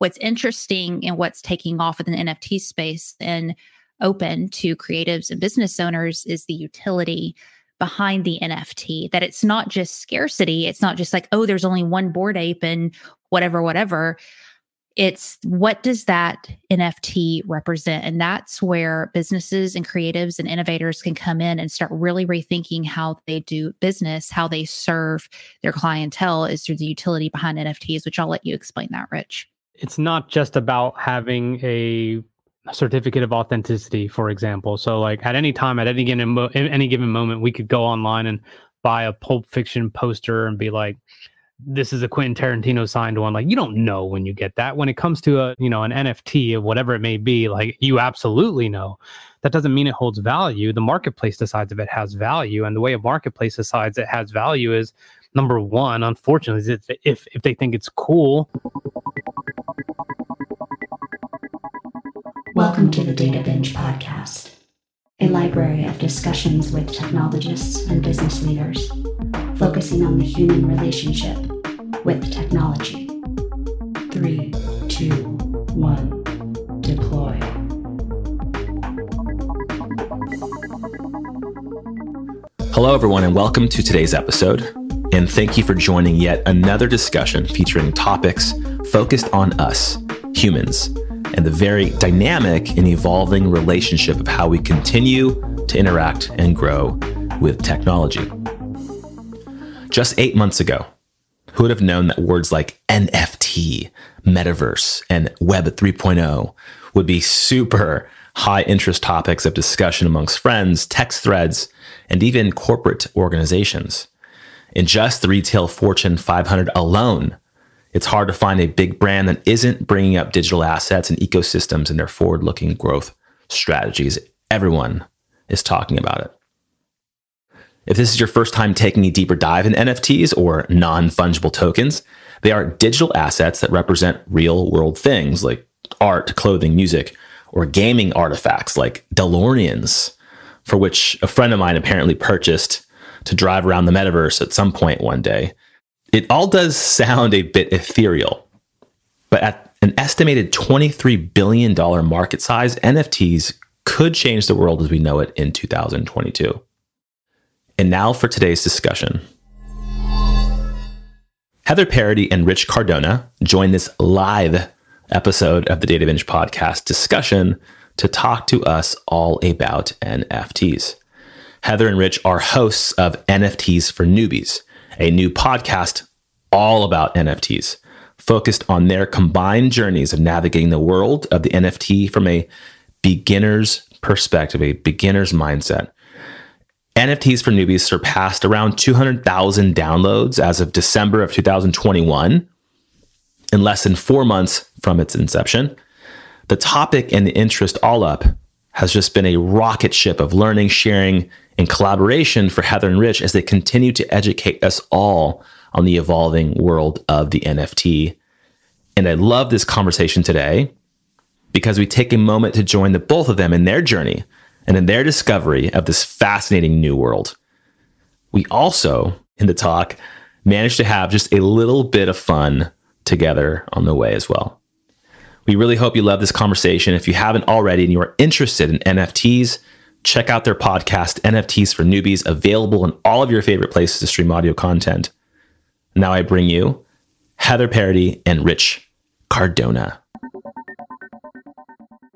what's interesting and what's taking off in the NFT space and open to creatives and business owners is the utility behind the NFT, that it's not just scarcity. It's not just like, oh, there's only one Bored Ape and whatever, whatever. It's what does that NFT represent? And that's where businesses and creatives and innovators can come in and start really rethinking how they do business, how they serve their clientele is through the utility behind NFTs, which I'll let you explain that, Rich. It's not just about having a certificate of authenticity, for example. So, like at any time, at any given any given moment, we could go online and buy a Pulp Fiction poster and be like, "This is a Quentin Tarantino signed one." Like, you don't know when you get that. When it comes to a you know an NFT of whatever it may be, like you absolutely know. That doesn't mean it holds value. The marketplace decides if it has value, and the way a marketplace decides it has value is number one. Unfortunately, if if, if they think it's cool Welcome to the Data Binge Podcast, a library of discussions with technologists and business leaders, focusing on the human relationship with technology. Three, two, one, deploy. Hello, everyone, and welcome to today's episode. And thank you for joining yet another discussion featuring topics focused on us, humans and the very dynamic and evolving relationship of how we continue to interact and grow with technology. Just eight months ago, who would have known that words like NFT, metaverse, and Web 3.0 would be super high interest topics of discussion amongst friends, text threads, and even corporate organizations? In just the retail Fortune 500 alone, it's hard to find a big brand that isn't bringing up digital assets and ecosystems in their forward looking growth strategies. Everyone is talking about it. If this is your first time taking a deeper dive in NFTs or non fungible tokens, they are digital assets that represent real world things like art, clothing, music, or gaming artifacts like DeLoreans, for which a friend of mine apparently purchased to drive around the metaverse at some point one day. It all does sound a bit ethereal, but at an estimated $23 billion market size, NFTs could change the world as we know it in 2022. And now for today's discussion. Heather Parady and Rich Cardona join this live episode of the Data Binge podcast discussion to talk to us all about NFTs. Heather and Rich are hosts of NFTs for Newbies, a new podcast all about NFTs, focused on their combined journeys of navigating the world of the NFT from a beginner's perspective, a beginner's mindset. NFTs for newbies surpassed around 200,000 downloads as of December of 2021 in less than four months from its inception. The topic and the interest all up has just been a rocket ship of learning, sharing, and collaboration for Heather and Rich as they continue to educate us all on the evolving world of the NFT. And I love this conversation today because we take a moment to join the both of them in their journey and in their discovery of this fascinating new world. We also, in the talk, managed to have just a little bit of fun together on the way as well. We really hope you love this conversation. If you haven't already and you are interested in NFTs, check out their podcast, NFTs for Newbies, available in all of your favorite places to stream audio content. Now I bring you Heather Parady and Rich Cardona.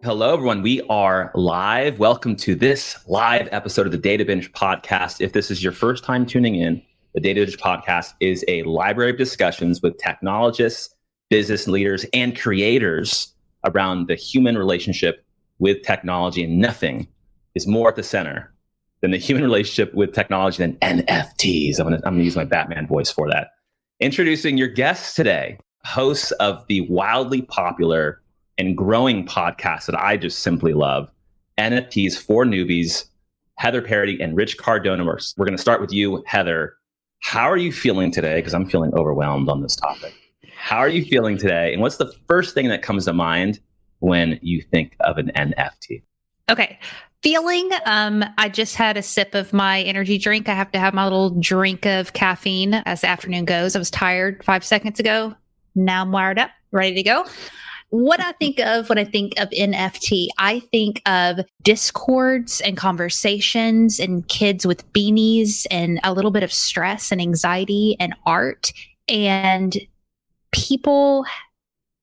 Hello, everyone. We are live. Welcome to this live episode of the Data Binge podcast. If this is your first time tuning in, the Data Binge podcast is a library of discussions with technologists, business leaders, and creators around the human relationship with technology. And nothing is more at the center than the human relationship with technology than NFTs. I'm to I'm gonna use my Batman voice for that. Introducing your guests today, hosts of the wildly popular and growing podcast that I just simply love, NFTs for Newbies, Heather Parady and Rich Cardona. We're, we're going to start with you, Heather. How are you feeling today? Because I'm feeling overwhelmed on this topic. How are you feeling today? And what's the first thing that comes to mind when you think of an NFT? Okay feeling. Um, I just had a sip of my energy drink. I have to have my little drink of caffeine as the afternoon goes. I was tired five seconds ago. Now I'm wired up, ready to go. what I think of when I think of NFT, I think of discords and conversations and kids with beanies and a little bit of stress and anxiety and art and people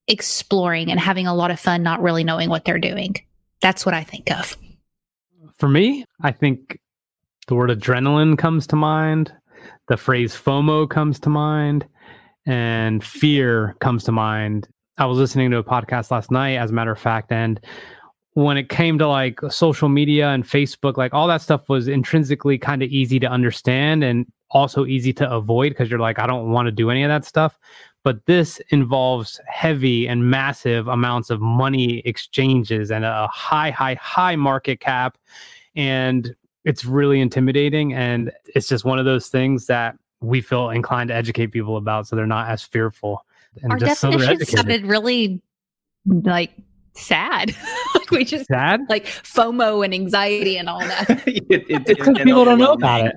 exploring and having a lot of fun, not really knowing what they're doing. That's what I think of. For me, I think the word adrenaline comes to mind, the phrase FOMO comes to mind, and fear comes to mind. I was listening to a podcast last night, as a matter of fact, and when it came to like social media and Facebook, like all that stuff was intrinsically kind of easy to understand and also easy to avoid because you're like, I don't want to do any of that stuff. But this involves heavy and massive amounts of money exchanges and a high, high, high market cap. And it's really intimidating. And it's just one of those things that we feel inclined to educate people about so they're not as fearful. And Our just so definition sounded really like sad. like we just sad. like FOMO and anxiety and all that. It- it- It's it- because people don't know about it.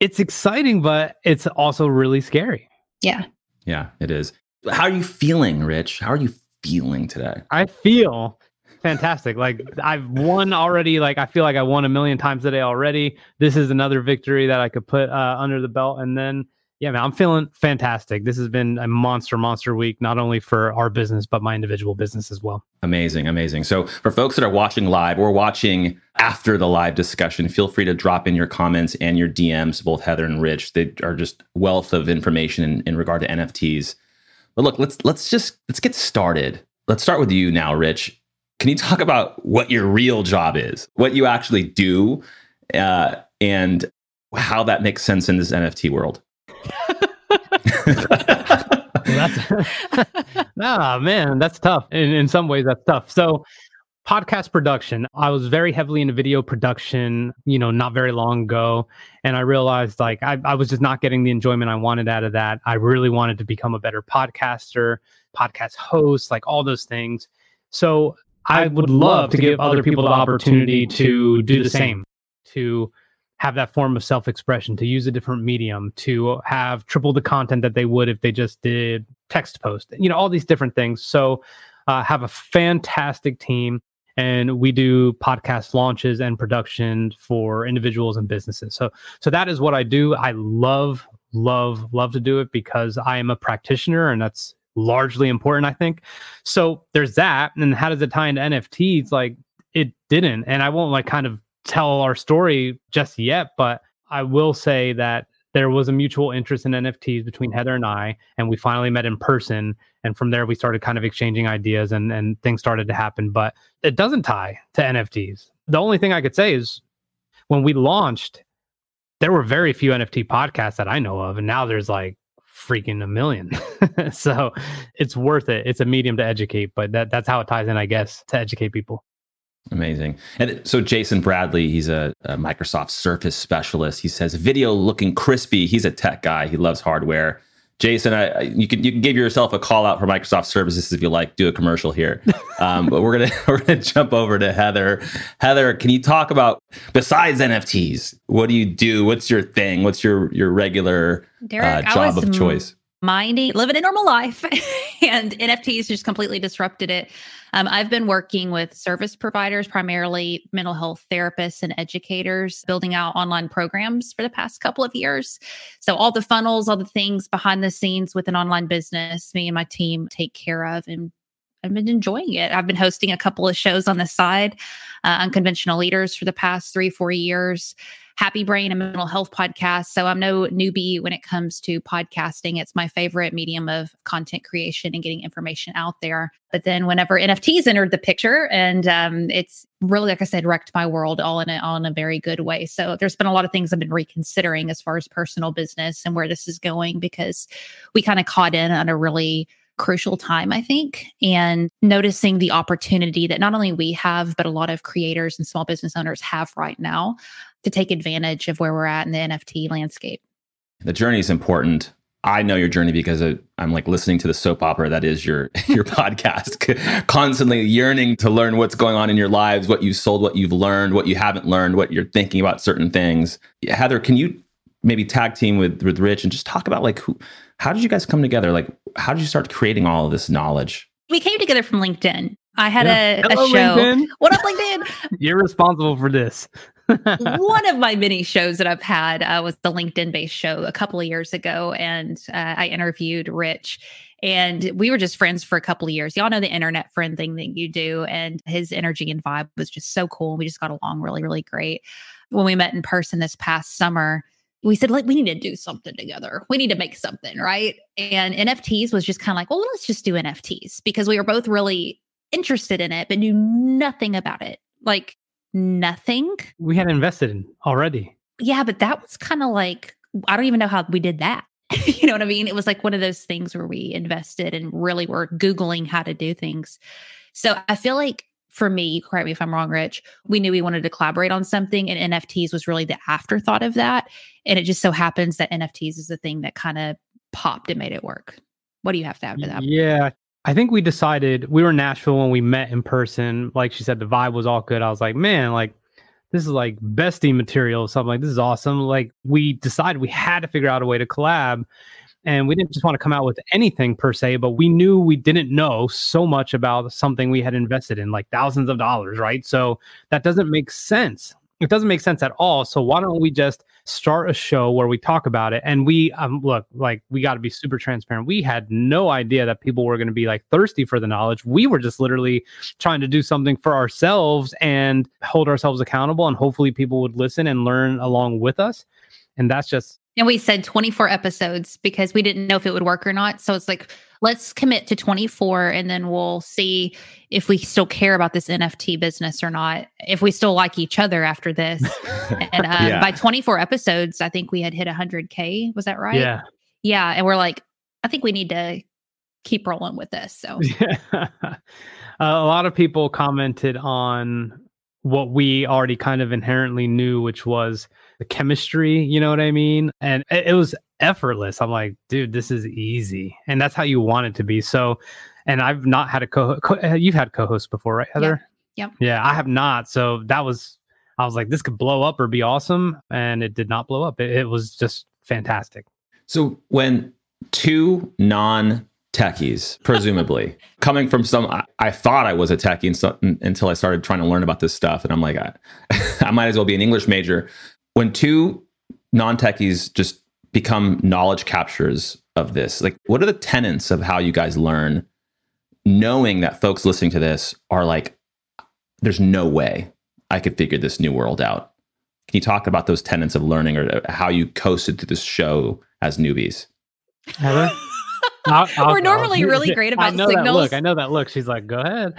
It's exciting, but it's also really scary. yeah. Yeah, it is. How are you feeling, Rich? How are you feeling today? I feel fantastic. Like I've won already. Like I feel like I won a million times today already. This is another victory that I could put uh, under the belt. And then, yeah, man, I'm feeling fantastic. This has been a monster, monster week, not only for our business, but my individual business as well. Amazing, amazing. So, for folks that are watching live or watching after the live discussion, feel free to drop in your comments and your DMs, both Heather and Rich. They are just wealth of information in, in regard to NFTs. But look, let's let's just let's get started. Let's start with you now, Rich. Can you talk about what your real job is, what you actually do, uh, and how that makes sense in this NFT world? Ah man, that's tough. In in some ways, that's tough. So, podcast production. I was very heavily into video production. You know, not very long ago, and I realized like I, I was just not getting the enjoyment I wanted out of that. I really wanted to become a better podcaster, podcast host, like all those things. So I would love to give other people the opportunity to do the same, to have that form of self-expression, to use a different medium, to have triple the content that they would if they just did text post. You know, all these different things. So uh, have a fantastic team and we do podcast launches and production for individuals and businesses. So so that is what I do. I love love love to do it because I am a practitioner and that's largely important I think. So there's that and how does it tie into NFTs like it didn't and I won't like kind of tell our story just yet but I will say that there was a mutual interest in NFTs between Heather and I and we finally met in person and from there we started kind of exchanging ideas and and things started to happen but it doesn't tie to nfts the only thing i could say is when we launched there were very few nft podcasts that i know of and now there's like freaking a million. So it's worth it. It's a medium to educate but that that's how it ties in i guess to educate people Amazing. And so Jason Bradley, he's a, a, Microsoft Surface specialist. He says video looking crispy. He's a tech guy. He loves hardware. Jason, I, I, you can you can give yourself a call out for Microsoft Services if you like. Do a commercial here, um, but we're gonna we're gonna jump over to Heather. Heather, can you talk about besides NFTs? What do you do? What's your thing? What's your your regular Derek, uh, job of choice? minding, living a normal life, and NFTs just completely disrupted it. Um, I've been working with service providers, primarily mental health therapists and educators, building out online programs for the past couple of years. So, all the funnels, all the things behind the scenes with an online business, me and my team take care of. And I've been enjoying it. I've been hosting a couple of shows on the side, uh, Unconventional Leaders, for the past three, four years. Happy Brain, a mental health podcast. So I'm no newbie when it comes to podcasting. It's my favorite medium of content creation and getting information out there. But then whenever NFTs entered the picture, and um, it's really, like I said, wrecked my world all in a, all in a very good way. So there's been a lot of things I've been reconsidering as far as personal business and where this is going because we kind of caught in on a really crucial time, I think, and noticing the opportunity that not only we have, but a lot of creators and small business owners have right now to take advantage of where we're at in the NFT landscape. The journey is important. I know your journey because I'm like listening to the soap opera that is your your podcast, constantly yearning to learn what's going on in your lives, what you've sold, what you've learned, what you haven't learned, what you're thinking about certain things. Heather, can you maybe tag team with with Rich and just talk about like who how did you guys come together? Like how did you start creating all of this knowledge? We came together from LinkedIn. I had Yeah. a, a show. LinkedIn. What up, LinkedIn? You're responsible for this. One of my many shows that I've had uh, was the LinkedIn based show a couple of years ago. And uh, I interviewed Rich, and we were just friends for a couple of years. Y'all know the internet friend thing that you do. And his energy and vibe was just so cool. We just got along really, really great. When we met in person this past summer, we said, like, we need to do something together. We need to make something, right? And NFTs was just kind of like, well, let's just do NFTs because we were both really interested in it, but knew nothing about it. Like, nothing. we had invested in already. Yeah, but that was kind of like, I don't even know how we did that. you know what I mean? It was like one of those things where we invested and really were Googling how to do things. So I feel like for me, correct me if I'm wrong, Rich, we knew we wanted to collaborate on something, and NFTs was really the afterthought of that. And it just so happens that NFTs is the thing that kind of popped and made it work. What do you have to add to that? Yeah. I think we decided we were in Nashville when we met in person. Like she said, the vibe was all good. I was like, man, like this is like bestie material. Something like this is awesome. Like we decided we had to figure out a way to collab. And we didn't just want to come out with anything per se, but we knew we didn't know so much about something we had invested in, like thousands of dollars, right? So that doesn't make sense. It doesn't make sense at all. So why don't we just start a show where we talk about it? And we um, look like we got to be super transparent. We had no idea that people were going to be like thirsty for the knowledge. We were just literally trying to do something for ourselves and hold ourselves accountable, and hopefully people would listen and learn along with us. And that's just And we said 24 episodes because we didn't know if it would work or not. So it's like, let's commit to 24 and then we'll see if we still care about this NFT business or not, if we still like each other after this. and uh, Yeah. by 24 episodes, I think we had hit 100K. Was that right? yeah. Yeah. And we're like, I think we need to keep rolling with this. So Yeah. a lot of people commented on what we already kind of inherently knew, which was the chemistry. You know what I mean? And it, it was effortless. I'm like, dude, this is easy, and that's how you want it to be. So, and I've not had a co. co- you've had co-hosts before, right, Heather? Yep. Yeah, I have not. So that was. I was like, this could blow up or be awesome, and it did not blow up. It, it was just fantastic. So when two non techies, presumably coming from some, I, I thought I was a techie and so, until I started trying to learn about this stuff, and I'm like, I, I might as well be an English major. When two non techies just become knowledge captures of this, like, what are the tenets of how you guys learn, knowing that folks listening to this are like, there's no way I could figure this new world out. Can you talk about those tenets of learning or uh, how you coasted through this show as newbies? Heather? I'll- I'll We're go. normally really great I about know That signals. look, I know that look. She's like, go ahead.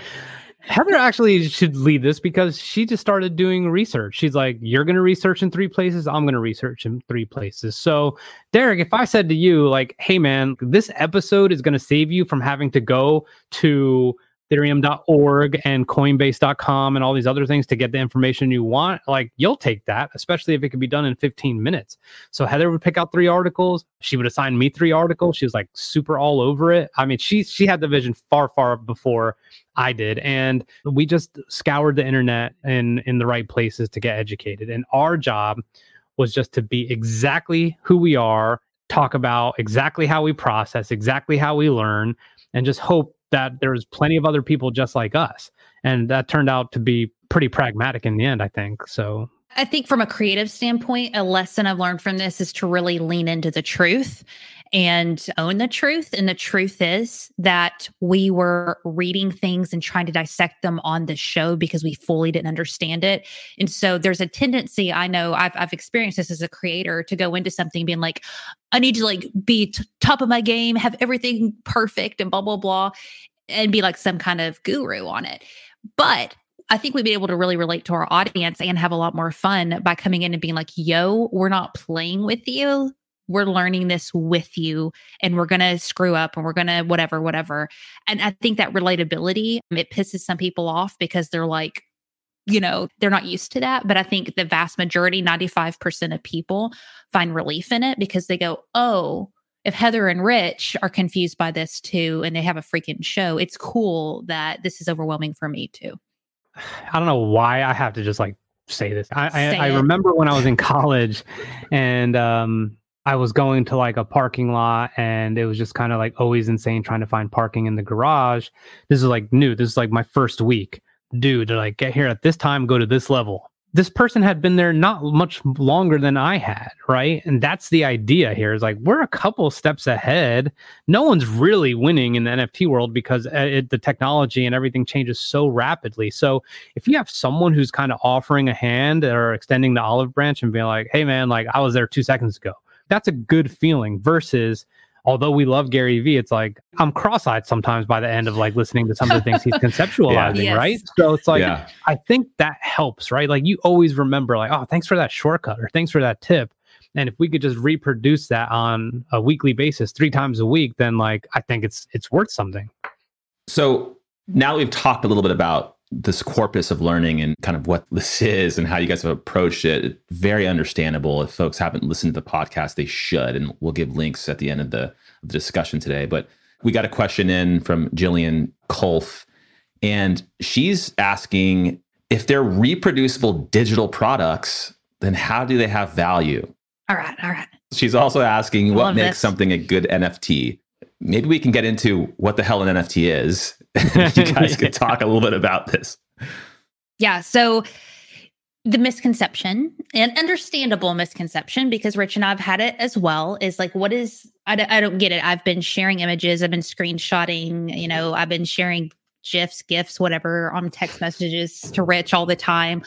Heather actually should lead this because she just started doing research. She's like, you're going to research in three places. I'm going to research in three places. So, Derek, if I said to you, like, hey, man, this episode is going to save you from having to go to ethereum.org and coinbase.com and all these other things to get the information you want like you'll take that especially if it could be done in 15 minutes. So heather would pick out three articles. She would assign me three articles. She was like super all over it. I mean she she had the vision far far before i did and we just scoured the internet in in the right places to get educated. And our job was just to be exactly who we are talk about exactly how we process exactly how we learn and just hope that there was plenty of other people just like us. And that turned out to be pretty pragmatic in the end, I think. So I think from a creative standpoint, a lesson I've learned from this is to really lean into the truth and own the truth. And the truth is that we were reading things and trying to dissect them on the show because we fully didn't understand it. And so there's a tendency, I know I've, I've experienced this as a creator to go into something being like, I need to like be t- top of my game, have everything perfect and blah, blah, blah, and be like some kind of guru on it. But I think we'd be able to really relate to our audience and have a lot more fun by coming in and being like, yo, we're not playing with you. We're learning this with you and we're going to screw up and we're going to whatever, whatever. And I think that relatability, it pisses some people off because they're like, you know, they're not used to that. But I think the vast majority, 95% of people find relief in it because they go, oh, if Heather and Rich are confused by this too and they have a freaking show, it's cool that this is overwhelming for me too. I don't know why I have to just like say this. I I, I remember when I was in college and um I was going to like a parking lot and it was just kind of like always insane trying to find parking in the garage. This is like new. This is like my first week. Dude, to like get here at this time, go to this level. This person had been there not much longer than I had, right? And that's the idea here is like we're a couple steps ahead. No one's really winning in the NFT world because uh, it, the technology and everything changes so rapidly. So if you have someone who's kind of offering a hand or extending the olive branch and being like, hey, man, like I was there two seconds ago that's a good feeling versus although we love Gary Vee, it's like I'm cross-eyed sometimes by the end of like listening to some of the things he's conceptualizing, yeah. yes. right? So it's like yeah. I think that helps, right? Like you always remember, like, oh, thanks for that shortcut or thanks for that tip. And if we could just reproduce that on a weekly basis, three times a week, then like I think it's it's worth something. So now we've talked a little bit about this corpus of learning and kind of what this is and how you guys have approached it. Very understandable. If folks haven't listened to the podcast, they should. And we'll give links at the end of the, of the discussion today. But we got a question in from Jillian Kolf, and she's asking if they're reproducible digital products, then how do they have value? All right. All right. She's also asking what makes this. something a good NFT maybe we can get into what the hell an NFT is. you guys could talk a little bit about this. Yeah. So the misconception an understandable misconception because rich and i've had it as well is like what is I d- I don't get it i've been sharing images i've been screenshotting you know i've been sharing gifs gifs whatever on text messages to rich all the time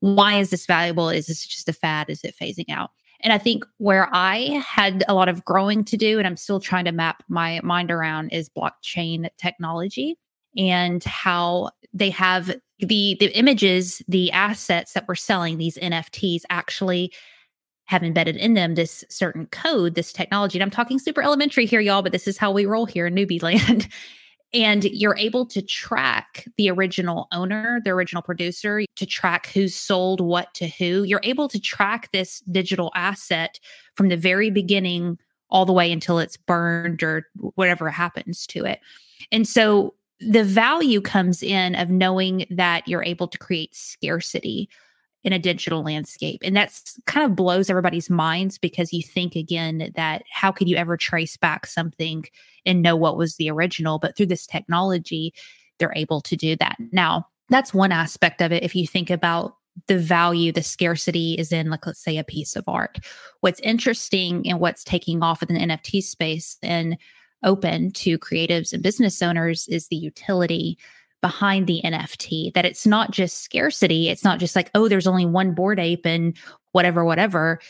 why is this valuable is this just a fad is it phasing out and I think where I had a lot of growing to do, and I'm still trying to map my mind around, is blockchain technology and how they have the the images, the assets that we're selling, these NFTs actually have embedded in them this certain code, this technology. And I'm talking super elementary here, y'all, but this is how we roll here in newbie land and you're able to track the original owner, the original producer, to track who's sold what to who. You're able to track this digital asset from the very beginning all the way until it's burned or whatever happens to it. And so the value comes in of knowing that you're able to create scarcity in a digital landscape. And that's kind of blows everybody's minds because you think again that how could you ever trace back something and know what was the original? But through this technology, they're able to do that. Now, that's one aspect of it. If you think about the value, the scarcity is in, like, let's say, a piece of art. What's interesting and what's taking off in the NFT space and open to creatives and business owners is the utility behind the NFT, that it's not just scarcity. It's not just like, oh, there's only one Bored Ape and whatever, whatever.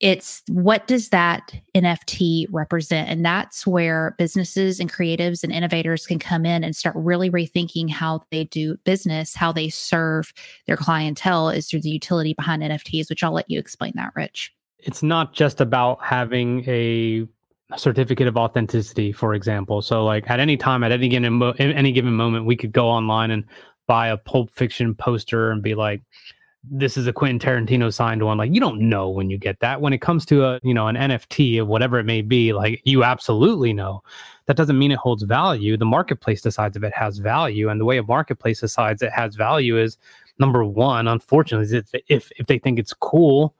It's what does that NFT represent? And that's where businesses and creatives and innovators can come in and start really rethinking how they do business, how they serve their clientele is through the utility behind NFTs, which I'll let you explain that, Rich. It's not just about having a certificate of authenticity, for example. So, like at any time, at any given any given moment, we could go online and buy a Pulp Fiction poster and be like, "This is a Quentin Tarantino signed one." Like, you don't know when you get that. When it comes to a you know an NFT of whatever it may be, like you absolutely know. That doesn't mean it holds value. The marketplace decides if it has value, and the way a marketplace decides it has value is number one. Unfortunately, is if if they think it's cool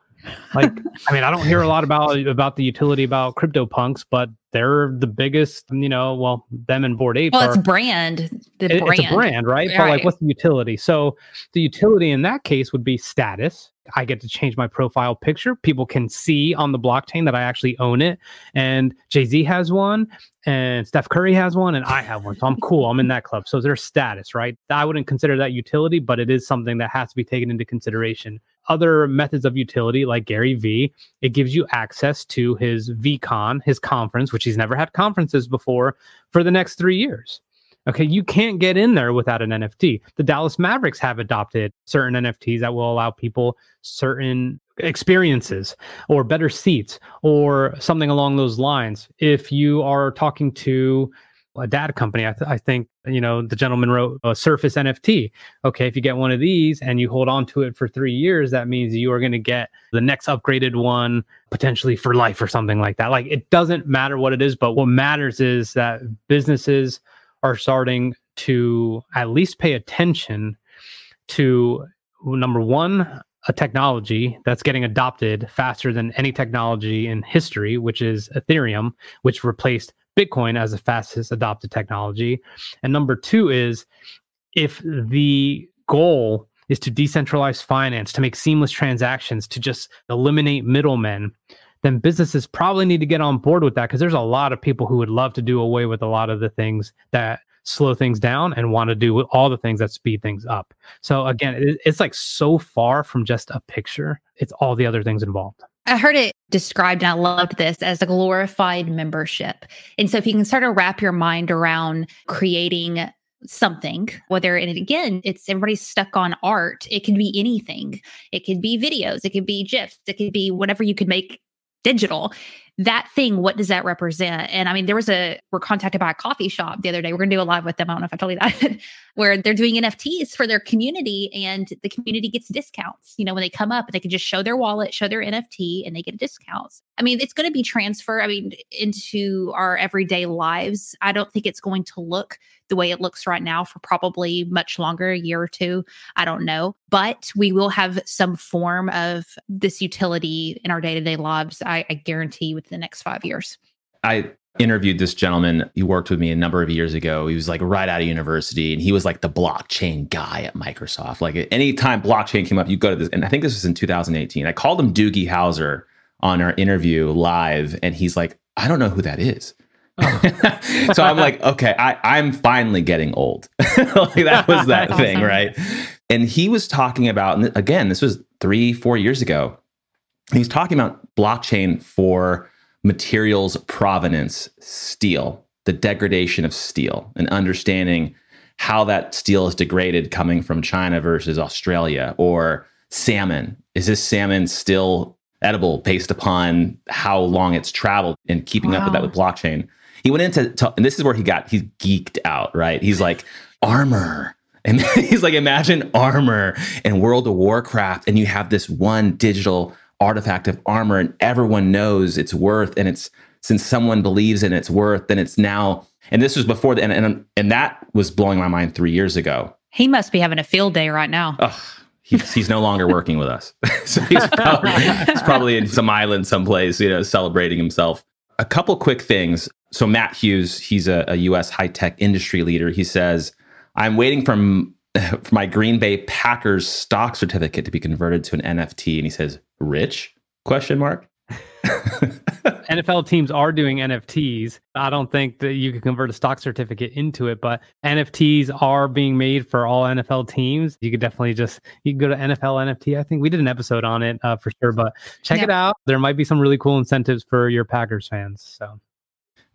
like, I mean, I don't hear a lot about about the utility about CryptoPunks, but they're the biggest, you know, well, them and Bored Ape. Well, are, it's brand. The it, brand. It's a brand, right? right? But like, what's the utility? So the utility in that case would be status. I get to change my profile picture. People can see on the blockchain that I actually own it. And Jay Z has one, and Steph Curry has one, and I have one. So I'm cool. I'm in that club. So there's status, right? I wouldn't consider that utility, but it is something that has to be taken into consideration other methods of utility like Gary Vee, it gives you access to his VeeCon, his conference, which he's never had conferences before for the next three years. Okay, you can't get in there without an NFT. The Dallas Mavericks have adopted certain NFTs that will allow people certain experiences or better seats or something along those lines. If you are talking to a dad company. I, th- I, think you know the gentleman wrote a Surface NFT. Okay, if you get one of these and you hold on to it for three years, that means you are going to get the next upgraded one potentially for life or something like that. Like it doesn't matter what it is, but what matters is that businesses are starting to at least pay attention to number one a technology that's getting adopted faster than any technology in history, which is Ethereum, which replaced Bitcoin as the fastest adopted technology. And number two is if the goal is to decentralize finance, to make seamless transactions, to just eliminate middlemen, then businesses probably need to get on board with that because there's a lot of people who would love to do away with a lot of the things that slow things down and want to do all the things that speed things up. So again, it's like so far from just a picture. It's all the other things involved. I heard it described, and I loved this as a glorified membership. And so, if you can start to wrap your mind around creating something, whether, and again, it's everybody's stuck on art, it could be anything. It could be videos, it could be GIFs, it could be whatever you could make digital that thing what does that represent? And i mean there was a we're contacted by a coffee shop the other day. We're going to do a live with them. I don't know if i told you that. Where they're doing nfts for their community and the community gets discounts you know when they come up they can just show their wallet show their nft and they get discounts. I mean it's going to be transfer i mean into our everyday lives. I don't think it's going to look the way it looks right now for probably much longer, a year or two. I don't know. But we will have some form of this utility in our day to day lives, I, I guarantee, within the next five years. I interviewed this gentleman. He worked with me a number of years ago. He was like right out of university and he was like the blockchain guy at Microsoft. Like anytime blockchain came up, you go to this. And I think this was in 2018. I called him Doogie Howser on our interview live and he's like, I don't know who that is. so I'm like, okay, I, I'm finally getting old. like that was that thing, right? And he was talking about, and again, this was three, four years ago. He's talking about blockchain for materials provenance, steel, the degradation of steel, and understanding how that steel is degraded coming from China versus Australia or salmon. Is this salmon still edible based upon how long it's traveled and keeping wow. up with that with blockchain? He went into, to, and this is where he got, he geeked out, right? He's like, armor. And he's like, imagine armor in World of Warcraft, and you have this one digital artifact of armor, and everyone knows its worth. And it's since someone believes in its worth, then it's now. And this was before the, and, and, and that was blowing my mind three years ago. He must be having a field day right now. Oh, he's, he's no longer working with us. so he's probably, he's probably in some island someplace, you know, celebrating himself. A couple quick things so Matt Hughes, he's a, a U.S. high tech industry leader. He says, "I'm waiting for, for my Green Bay Packers stock certificate to be converted to an NFT." And he says, "Rich?" Question mark. NFL teams are doing NFTs. I don't think that you can convert a stock certificate into it, but NFTs are being made for all NFL teams. You could definitely just you can go to NFL NFT. I think we did an episode on it uh, for sure, but check yep. it out. There might be some really cool incentives for your Packers fans. So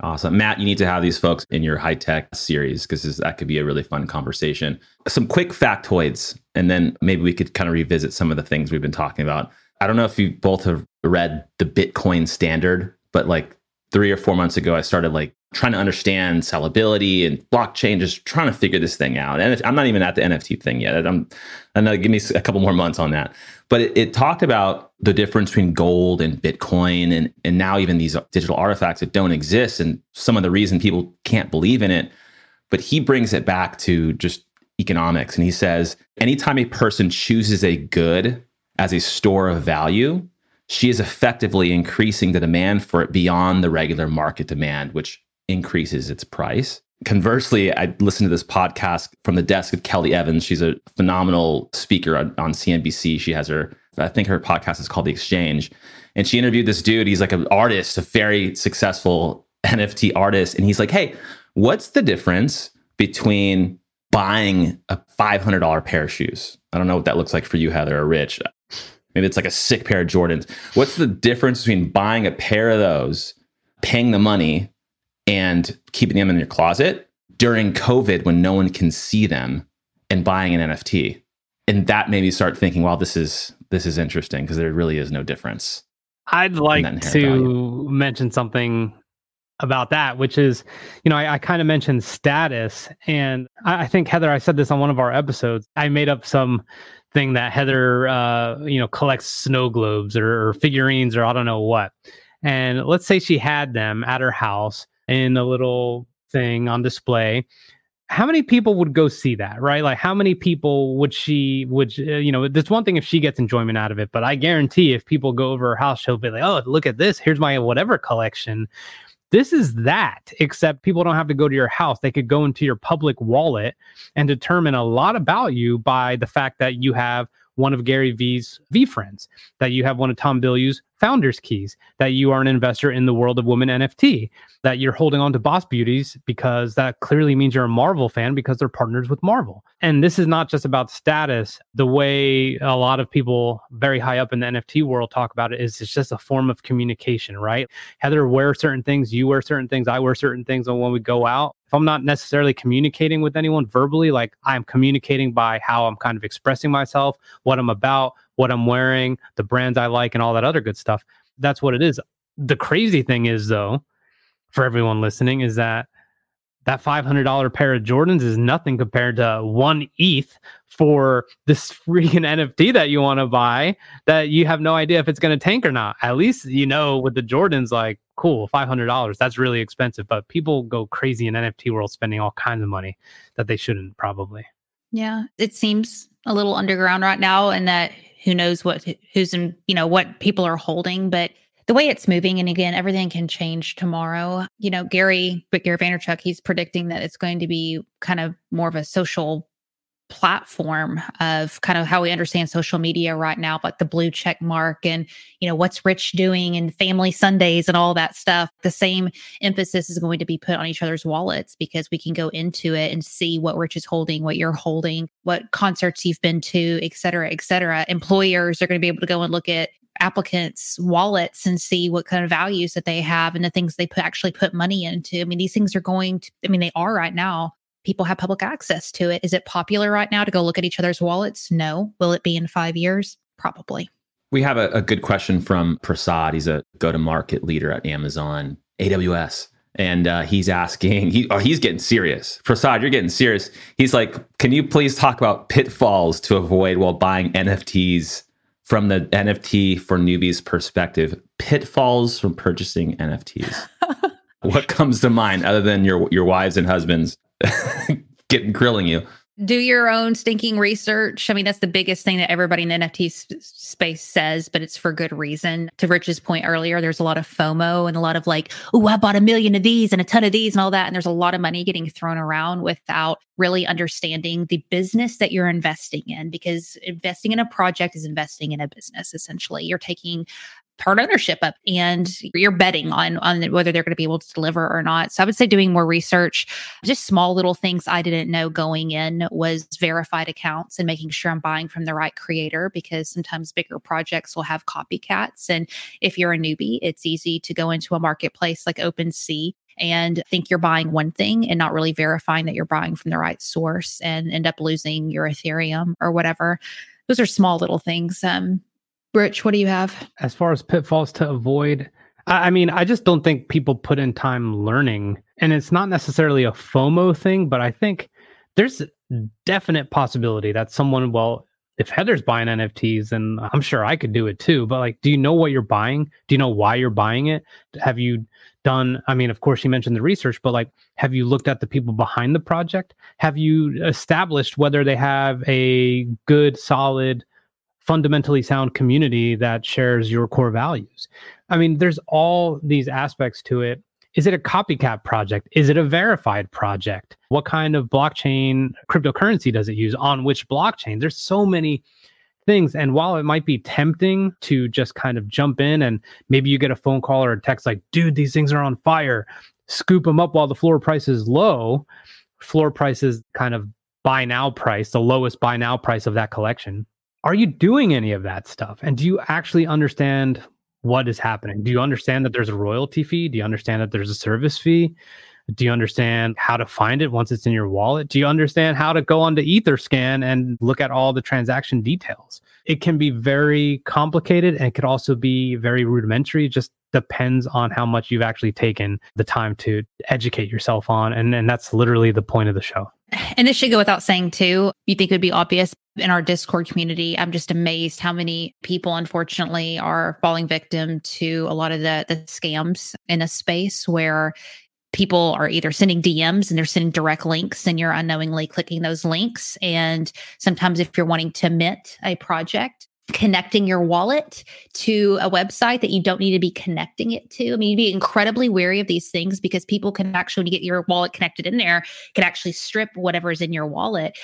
Awesome. Matt, you need to have these folks in your high tech series because that could be a really fun conversation. Some quick factoids, and then maybe we could kind of revisit some of the things we've been talking about. I don't know if you both have read the Bitcoin standard, but like three or four months ago, I started like trying to understand sellability and blockchain, just trying to figure this thing out. And I'm not even at the NFT thing yet. I'm, I'm give me a couple more months on that. But it, it, talked about the difference between gold and Bitcoin, and and now even these digital artifacts that don't exist, and some of the reason people can't believe in it. But he brings it back to just economics, and he says anytime a person chooses a good as a store of value, she is effectively increasing the demand for it beyond the regular market demand, which increases its price. Conversely, I listened to this podcast from the desk of Kelly Evans. She's a phenomenal speaker on, on CNBC. She has her, I think her podcast is called The Exchange. And she interviewed this dude. He's like an artist, a very successful NFT artist. And he's like, hey, what's the difference between buying a $500 pair of shoes? I don't know what that looks like for you, Heather or Rich. Maybe it's like a sick pair of Jordans. What's the difference between buying a pair of those, paying the money, and keeping them in your closet during COVID when no one can see them and buying an NFT? And that made me start thinking, wow, this is this is interesting because there really is no difference. I'd like to value. mention something about that, which is, you know, I, I kind of mentioned status. And I, I, think, Heather, I said this on one of our episodes. I made up some thing that Heather, uh, you know, collects snow globes or, or figurines or I don't know what. And let's say she had them at her house in a little thing on display. how many people would go see that right? Like how many people would she would uh, you know there's one thing if she gets enjoyment out of it but i guarantee if people go over her house she'll be like oh look at this. Here's my whatever collection. This is that except people don't have to go to your house. They could go into your public wallet and determine a lot about you by the fact that you have one of Gary Vee's friends, that you have one of Tom Bilyeu's founders keys, that you are an investor in the world of women NFT, that you're holding on to Boss Beauties because that clearly means you're a Marvel fan because they're partners with Marvel. And this is not just about status. The way a lot of people very high up in the NFT world talk about it is it's just a form of communication, right? Heather wear certain things, you wear certain things, I wear certain things. And when we go out, if I'm not necessarily communicating with anyone verbally, like I'm communicating by how I'm kind of expressing myself, what I'm about, what I'm wearing, the brands I like, and all that other good stuff. That's what it is. The crazy thing is, though, for everyone listening, is that that $500 pair of Jordans is nothing compared to one ETH for this freaking NFT that you want to buy that you have no idea if it's going to tank or not. At least, you know, with the Jordans, like, cool, $500, that's really expensive. But people go crazy in NFT world spending all kinds of money that they shouldn't probably. Yeah. It seems a little underground right now and that who knows what, who's in, you know, what people are holding. But the way it's moving, and again, everything can change tomorrow. You know, Gary, but Gary Vaynerchuk, he's predicting that it's going to be kind of more of a social platform of kind of how we understand social media right now, like the blue check mark and, you know, what's Rich doing and family Sundays and all that stuff. The same emphasis is going to be put on each other's wallets because we can go into it and see what Rich is holding, what you're holding, what concerts you've been to, et cetera, et cetera. Employers are going to be able to go and look at applicants wallets and see what kind of values that they have and the things they put actually put money into. I mean, these things are going to, I mean, they are right now. People have public access to it. Is it popular right now to go look at each other's wallets? No. Will it be in five years? Probably. We have a, a good question from Prasad. He's a go to market leader at Amazon AWS. And uh, he's asking, he, oh, he's getting serious. Prasad, you're getting serious. He's like, can you please talk about pitfalls to avoid while buying NFTs from the NFT for newbies perspective, pitfalls from purchasing NFTs. what comes to mind other than your your wives and husbands getting grilling you? do your own stinking research. I mean, that's the biggest thing that everybody in the NFT sp- space says, but it's for good reason. To Rich's point earlier, there's a lot of FOMO and a lot of like, oh, I bought a million of these and a ton of these and all that. And there's a lot of money getting thrown around without really understanding the business that you're investing in because investing in a project is investing in a business essentially. You're taking part ownership up and you're betting on on whether they're going to be able to deliver or not. So I would say doing more research, just small little things I didn't know going in was verified accounts and making sure I'm buying from the right creator because sometimes bigger projects will have copycats and if you're a newbie, it's easy to go into a marketplace like OpenSea and think you're buying one thing and not really verifying that you're buying from the right source and end up losing your Ethereum or whatever. Those are small little things. Um, Rich, what do you have? As far as pitfalls to avoid, I, I mean, I just don't think people put in time learning. And it's not necessarily a FOMO thing, but I think there's definite possibility that someone, well, if Heather's buying NFTs, then I'm sure I could do it too. But like, do you know what you're buying? Do you know why you're buying it? Have you done? I mean, of course, you mentioned the research, but like, have you looked at the people behind the project? Have you established whether they have a good, solid fundamentally sound community that shares your core values. I mean, there's all these aspects to it. Is it a copycat project? Is it a verified project? What kind of blockchain cryptocurrency does it use? On which blockchain? There's so many things. And while it might be tempting to just kind of jump in and maybe you get a phone call or a text like, dude, these things are on fire, scoop them up while the floor price is low. Floor price is kind of buy now price, the lowest buy now price of that collection are you doing any of that stuff? And do you actually understand what is happening? Do you understand that there's a royalty fee? Do you understand that there's a service fee? Do you understand how to find it once it's in your wallet? Do you understand how to go onto Etherscan and look at all the transaction details? It can be very complicated and it could also be very rudimentary. It just depends on how much you've actually taken the time to educate yourself on. And, and that's literally the point of the show. And this should go without saying too. You think it would be obvious in our Discord community. I'm just amazed how many people, unfortunately, are falling victim to a lot of the the scams in a space where people are either sending DMs and they're sending direct links and you're unknowingly clicking those links. And sometimes if you're wanting to mint a project, connecting your wallet to a website that you don't need to be connecting it to. I mean, you'd be incredibly wary of these things because people can actually, when you get your wallet connected in there, can actually strip whatever is in your wallet.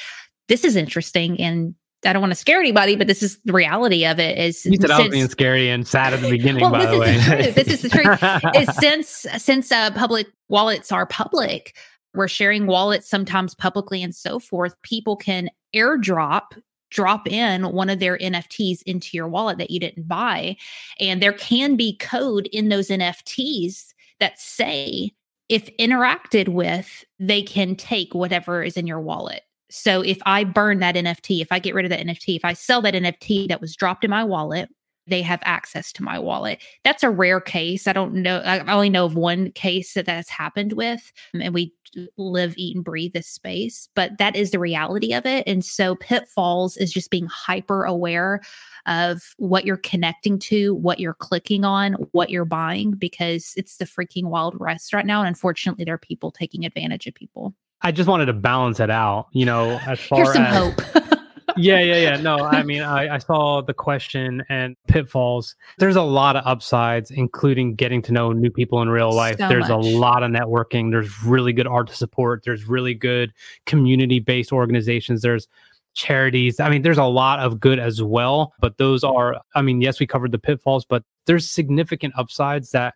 This is interesting and I don't want to scare anybody, but this is the reality of it. Is you said since, I was being scary and sad at the beginning. well, by this the way, the truth. This is the truth. is since since uh, public wallets are public, we're sharing wallets sometimes publicly and so forth. People can airdrop drop in one of their NFTs into your wallet that you didn't buy. And there can be code in those NFTs that say, if interacted with, they can take whatever is in your wallet. So if I burn that NFT, if I get rid of that NFT, if I sell that NFT that was dropped in my wallet, they have access to my wallet. That's a rare case. I don't know. I only know of one case that that's happened with. Um, and we live, eat, and breathe this space, but that is the reality of it. And so pitfalls is just being hyper aware of what you're connecting to, what you're clicking on, what you're buying, because it's the freaking wild west right now. And unfortunately, there are people taking advantage of people. I just wanted to balance it out, you know, as far Here's some as hope. yeah, yeah, yeah. No, I mean, I, I saw the question and pitfalls. There's a lot of upsides, including getting to know new people in real life. So There's much. a lot of networking. There's really good art to support. There's really good community based organizations. There's charities. I mean, there's a lot of good as well. But those are, I mean, yes, we covered the pitfalls, but there's significant upsides that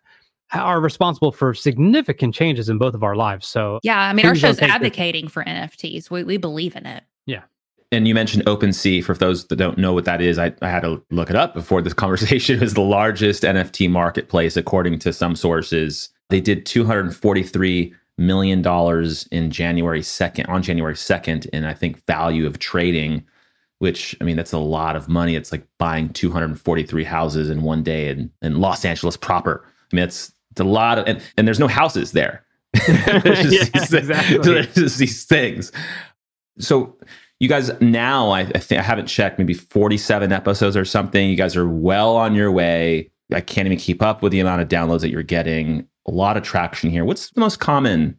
are responsible for significant changes in both of our lives. So yeah, I mean, our Please don't show's take this- advocating for NFTs. We, we believe in it. Yeah. And you mentioned OpenSea. For those that don't know what that is, I, I had to look it up before this conversation. is the largest NFT marketplace, according to some sources. They did $243 million in January 2nd, on January 2nd, in I think value of trading, which I mean, that's a lot of money. It's like buying 243 houses in one day in, in Los Angeles proper. I mean, it's, it's a lot of, and, and there's no houses there. There's just Yeah, these- exactly. there's just these things. So you guys now, I, I think I haven't checked, maybe 47 episodes or something. You guys are well on your way. I can't even keep up with the amount of downloads that you're getting. A lot of traction here. What's the most common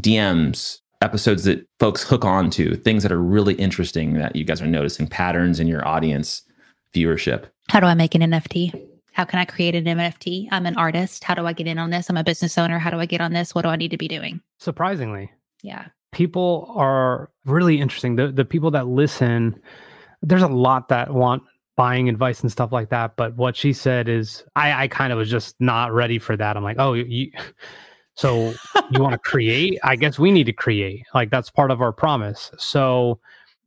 DMs, episodes that folks hook on to, things that are really interesting that you guys are noticing, patterns in your audience viewership? How do I make an NFT? How can I create an NFT? I'm an artist. How do I get in on this? I'm a business owner. How do I get on this? What do I need to be doing? surprisingly, Yeah. people are really interesting. The the people that listen, there's a lot that want buying advice and stuff like that. But what she said is, I I kind of was just not ready for that. I'm like, oh, you. So you want to create? I guess we need to create. Like that's part of our promise. So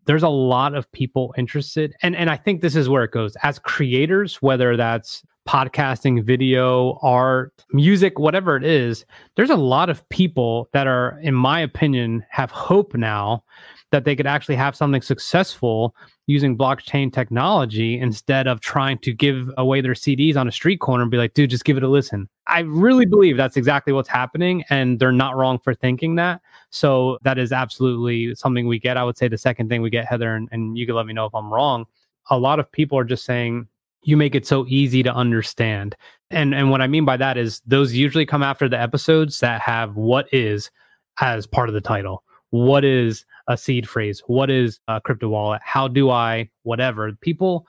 there's a lot of people interested, and and I think this is where it goes. As creators, whether that's podcasting, video, art, music, whatever it is, there's a lot of people that are, in my opinion, have hope now that they could actually have something successful using blockchain technology instead of trying to give away their CDs on a street corner and be like, dude, just give it a listen. I really believe that's exactly what's happening. And they're not wrong for thinking that. So that is absolutely something we get. I would say the second thing we get, Heather, and, and you can let me know if I'm wrong. A lot of people are just saying, you make it so easy to understand. And and what I mean by that is those usually come after the episodes that have what is as part of the title. What is a seed phrase? What is a crypto wallet? How do I whatever? People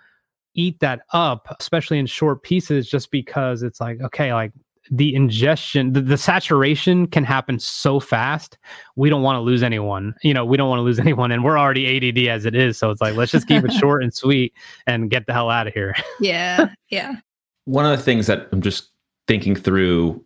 eat that up, especially in short pieces, just because it's like, okay, like the ingestion, the, the saturation can happen so fast. We don't want to lose anyone. You know, we don't want to lose anyone. And we're already ADD as it is. So it's like, let's just keep it short and sweet and get the hell out of here. Yeah. Yeah. One of the things that I'm just thinking through,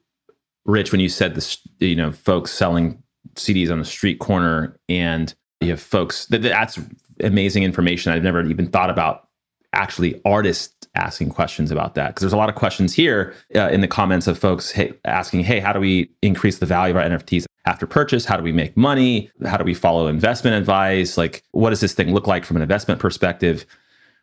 Rich, when you said this, you know, folks selling CDs on the street corner, and you have folks that that's amazing information. I've never even thought about actually artists asking questions about that because there's a lot of questions here uh, in the comments of folks hey, asking, hey, how do we increase the value of our NFTs after purchase? How do we make money? How do we follow investment advice? Like, what does this thing look like from an investment perspective?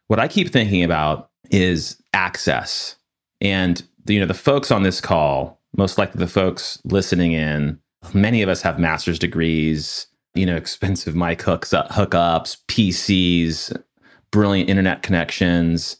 What I keep thinking about is access. And you know, the folks on this call, most likely the folks listening in, many of us have master's degrees, you know, expensive mic hooks up, hookups, PCs, brilliant internet connections,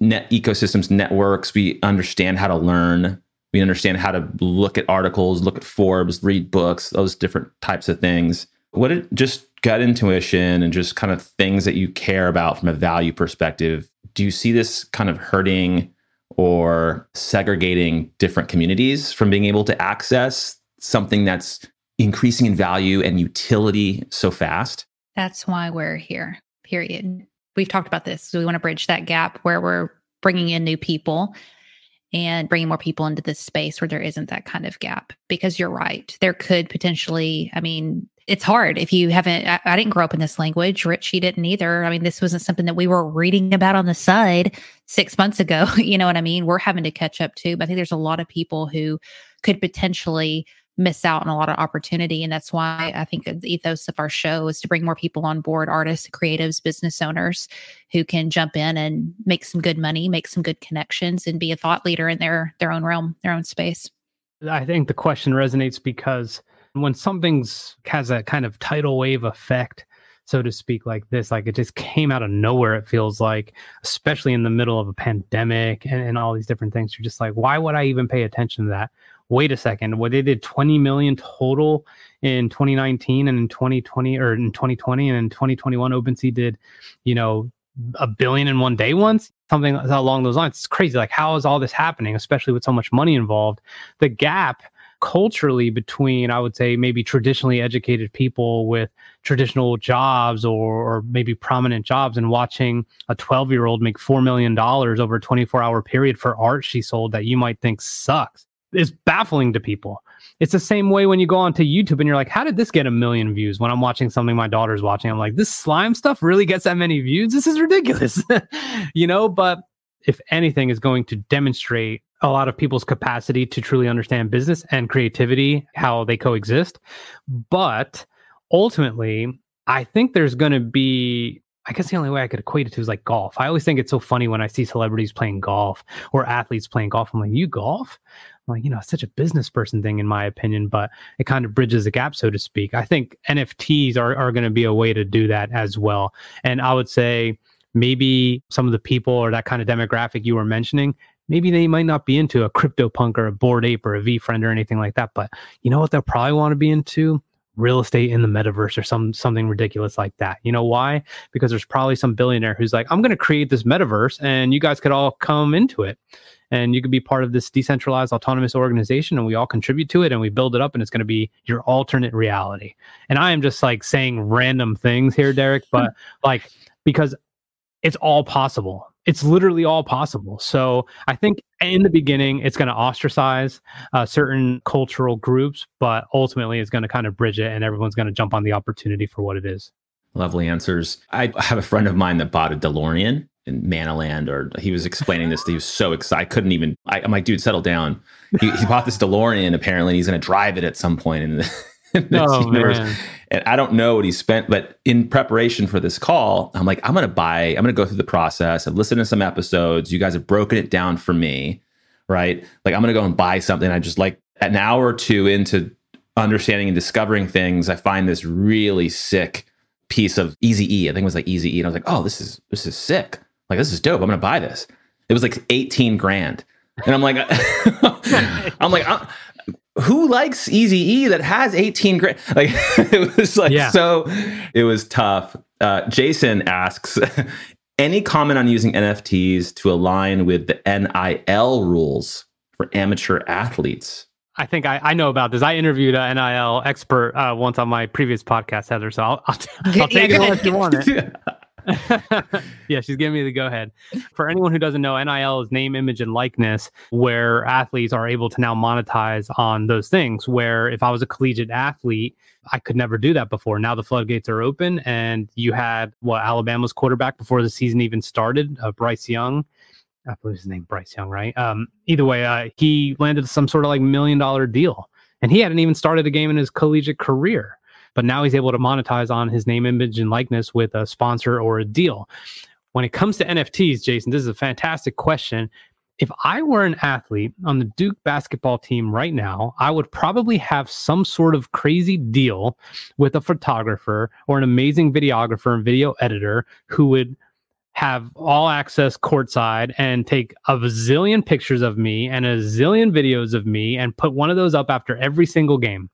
net ecosystems, networks. We understand how to learn. We understand how to look at articles, look at Forbes, read books, those different types of things. What it just gut intuition and just kind of things that you care about from a value perspective. Do you see this kind of hurting or segregating different communities from being able to access something that's increasing in value and utility so fast? That's why we're here, period. We've talked about this. So we want to bridge that gap where we're bringing in new people and bringing more people into this space where there isn't that kind of gap. Because you're right. There could potentially, I mean, it's hard if you haven't. I, I, didn't grow up in this language. Richie didn't either. I mean, this wasn't something that we were reading about on the side six months ago. You know what I mean? We're having to catch up too. But I think there's a lot of people who could potentially miss out on a lot of opportunity. And that's why I think the ethos of our show is to bring more people on board artists, creatives, business owners who can jump in and make some good money, make some good connections, and be a thought leader in their their own realm, their own space. I think the question resonates because when something's has a kind of tidal wave effect, so to speak, like this, like it just came out of nowhere, it feels like, especially in the middle of a pandemic and, and all these different things. You're just like, why would I even pay attention to that? Wait a second, what they did 20 million total in 2019 and in 2020 or in 2020 and in 2021, OpenSea did, you know, a billion in one day once, something along those lines. It's crazy. Like, how is all this happening, especially with so much money involved? The gap culturally between i would say maybe traditionally educated people with traditional jobs or, or maybe prominent jobs and watching a 12 year old make $4 million over a 24 hour period for art she sold that you might think sucks is baffling to people. It's the same way when you go onto YouTube and you're like, how did this get a million views? When I'm watching something my daughter's watching, I'm like, this slime stuff really gets that many views. This is ridiculous. you know, but if anything is going to demonstrate a lot of people's capacity to truly understand business and creativity, how they coexist. But ultimately, I think there's going to be I guess the only way I could equate it to is like golf. I always think it's so funny when I see celebrities playing golf or athletes playing golf. I'm like, you golf? like, you know, it's such a business person thing, in my opinion, but it kind of bridges the gap, so to speak. I think NFTs are, are going to be a way to do that as well. And I would say maybe some of the people or that kind of demographic you were mentioning, maybe they might not be into a CryptoPunk or a Bored Ape or a VeeFriend or anything like that. But you know what they'll probably want to be into? Real estate in the metaverse or some something ridiculous like that. You know why? Because there's probably some billionaire who's like, I'm going to create this metaverse and you guys could all come into it and you could be part of this decentralized autonomous organization and we all contribute to it and we build it up and it's going to be your alternate reality and i am just like saying random things here derek but like because it's all possible it's literally all possible so i think in the beginning it's going to ostracize uh, certain cultural groups but ultimately it's going to kind of bridge it and everyone's going to jump on the opportunity for what it is Lovely answers. I have a friend of mine that bought a DeLorean in Manaland, or he was explaining this. He was so excited. I couldn't even. I, am like, dude, settle down. He, he bought this DeLorean. Apparently, he's going to drive it at some point in, the, in this oh, universe. Man. And I don't know what he spent, but in preparation for this call, I'm like, I'm going to buy. I'm going to go through the process. I've listened to some episodes. You guys have broken it down for me, right? Like, I'm going to go and buy something. I just like an hour or two into understanding and discovering things. I find this really sick piece of Easy E. I think it was like Easy E, and I was like, oh, this is this is sick. Like this is dope. I'm gonna buy this. It was like 18 grand, and I'm like, I'm like, uh, who likes Easy E that has 18 grand? Like it was like yeah. so. It was tough. Uh, Jason asks. Any comment on using NFTs to align with the NIL rules for amateur athletes? I think I, I know about this. I interviewed an NIL expert uh, once on my previous podcast, Heather. So I'll, I'll, t- I'll take yeah, it unless you want it. yeah, she's giving me the go ahead. For anyone who doesn't know, NIL is name, image, and likeness, where athletes are able to now monetize on those things. Where if I was a collegiate athlete, I could never do that before. Now the floodgates are open, and you had what Alabama's quarterback before the season even started, uh, Bryce Young. I believe his name Bryce Young, right? Um, either way, uh, he landed some sort of like million dollar deal, and he hadn't even started a game in his collegiate career but now he's able to monetize on his name, image, and likeness with a sponsor or a deal. When it comes to NFTs, Jason, this is a fantastic question. If I were an athlete on the Duke basketball team right now, I would probably have some sort of crazy deal with a photographer or an amazing videographer and video editor who would have all access courtside and take a bazillion pictures of me and a zillion videos of me and put one of those up after every single game.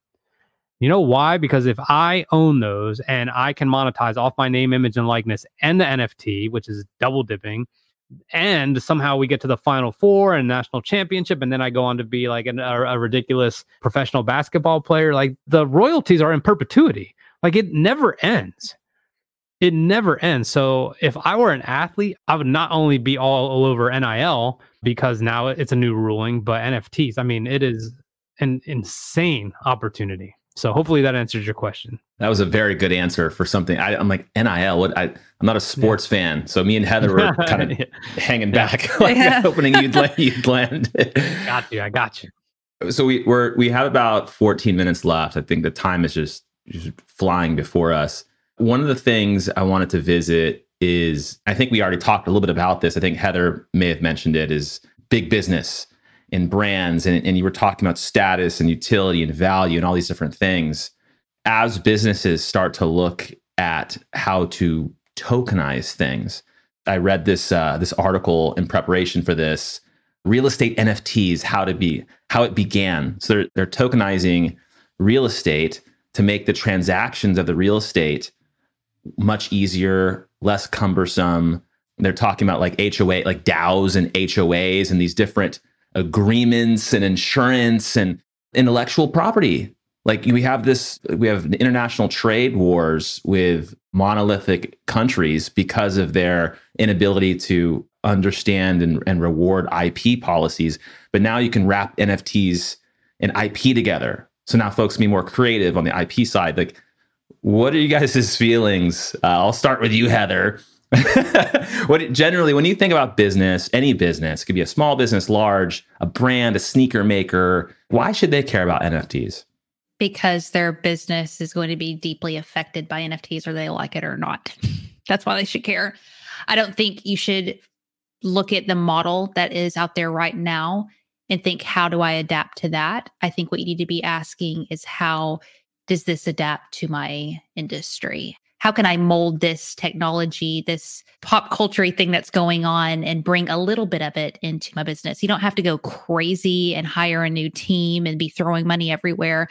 You know why? Because if I own those and I can monetize off my name, image, and likeness and the NFT, which is double dipping, and somehow we get to the final four and national championship, and then I go on to be like an, a, a ridiculous professional basketball player, like the royalties are in perpetuity. Like it never ends it never ends. So if I were an athlete, I would not only be all, all over NIL because now it's a new ruling, but NFTs. I mean, it is an insane opportunity. So hopefully that answers your question. That was a very good answer for something. I, am like NIL. What I, I'm not a sports yeah. fan, so me and Heather were kind of yeah. hanging back, like yeah. hoping you'd land. You'd land. got you. I got you. So we we're we have about 14 minutes left. I think the time is just, just flying before us. One of the things I wanted to visit is I think we already talked a little bit about this. I think Heather may have mentioned it is big business and brands. And, and you were talking about status and utility and value and all these different things. As businesses start to look at how to tokenize things, I read this uh, this article in preparation for this real estate NFTs, how to be how it began. So they're, they're tokenizing real estate to make the transactions of the real estate much easier, less cumbersome. They're talking about like HOA, like DAOs and HOAs and these different agreements and insurance and intellectual property. Like we have this, we have international trade wars with monolithic countries because of their inability to understand and, and reward IP policies. But now you can wrap NFTs and IP together. So now folks can be more creative on the IP side. Like what are you guys' feelings? Uh, I'll start with you, Heather. what generally, when you think about business, any business, it could be a small business, large, a brand, a sneaker maker, why should they care about NFTs? Because their business is going to be deeply affected by NFTs, or they like it or not. That's why they should care. I don't think you should look at the model that is out there right now and think, how do I adapt to that? I think what you need to be asking is how does this adapt to my industry? How can I mold this technology, this pop culture thing that's going on, and bring a little bit of it into my business? You don't have to go crazy and hire a new team and be throwing money everywhere.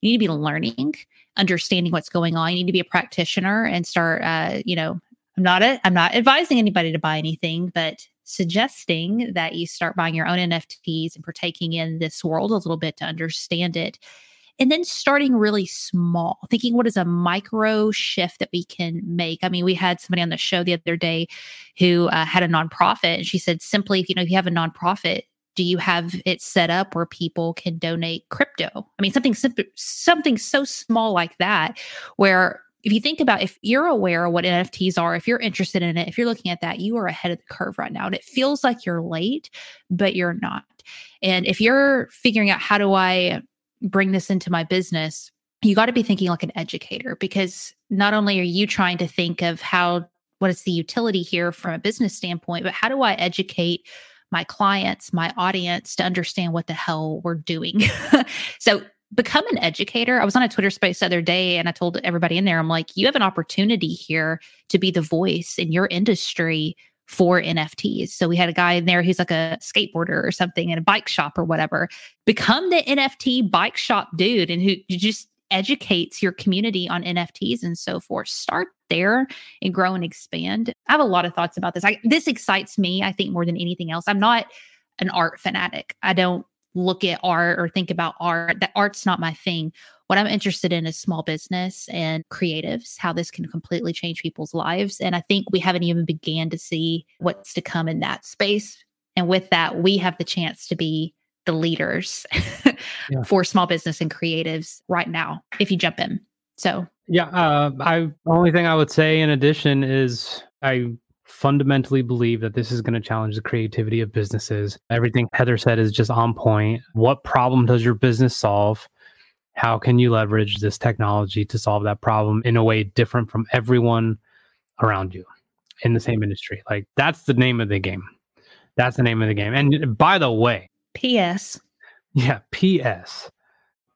You need to be learning, understanding what's going on. You need to be a practitioner and start. Uh, you know, I'm not a, I'm not advising anybody to buy anything, but suggesting that you start buying your own NFTs and partaking in this world a little bit to understand it and then starting really small, thinking what is a micro shift that we can make. I mean, we had somebody on the show the other day who uh, had a nonprofit, and she said simply, you know, if you have a nonprofit, do you have it set up where people can donate crypto? I mean, something simple, something so small like that, where if you think about if you're aware of what NFTs are, if you're interested in it, if you're looking at that, you are ahead of the curve right now. And it feels like you're late, but you're not. And if you're figuring out how do I bring this into my business, you got to be thinking like an educator because not only are you trying to think of how what is the utility here from a business standpoint, but how do I educate my clients, my audience to understand what the hell we're doing? so become an educator. I was on a Twitter space the other day and I told everybody in there, I'm like, you have an opportunity here to be the voice in your industry for NFTs. So we had a guy in there who's like a skateboarder or something in a bike shop or whatever. Become the NFT bike shop dude and who just educates your community on NFTs and so forth. Start there and grow and expand. I have a lot of thoughts about this. I, this excites me, I think, more than anything else. I'm not an art fanatic. I don't look at art or think about art. That art's not my thing. What I'm interested in is small business and creatives, how this can completely change people's lives. And I think we haven't even began to see what's to come in that space. And with that, we have the chance to be the leaders yeah. for small business and creatives right now if you jump in. So, yeah, uh, I only thing I would say in addition is I fundamentally believe that this is going to challenge the creativity of businesses. Everything Heather said is just on point. What problem does your business solve? How can you leverage this technology to solve that problem in a way different from everyone around you in the same industry? Like that's the name of the game. That's the name of the game. And by the way ps yeah ps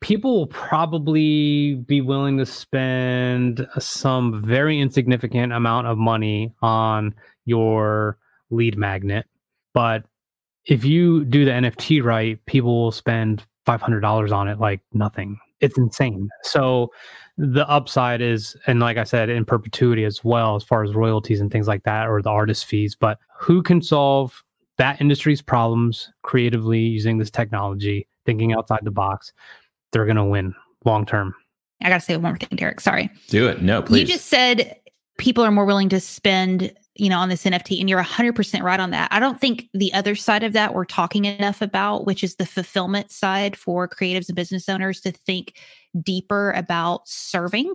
people will probably be willing to spend some very insignificant amount of money on your lead magnet. But if you do the NFT right, people will spend $500 on it like nothing. It's insane. So the upside is, and like I said, in perpetuity as well, as far as royalties and things like that, or the artist fees. But who can solve that industry's problems creatively using this technology, thinking outside the box? They're going to win long term. I got to say one more thing, Derek. Sorry. Do it. No, please. You just said people are more willing to spend you know, on this NFT. And you're 100% right on that. I don't think the other side of that we're talking enough about, which is the fulfillment side for creatives and business owners to think deeper about serving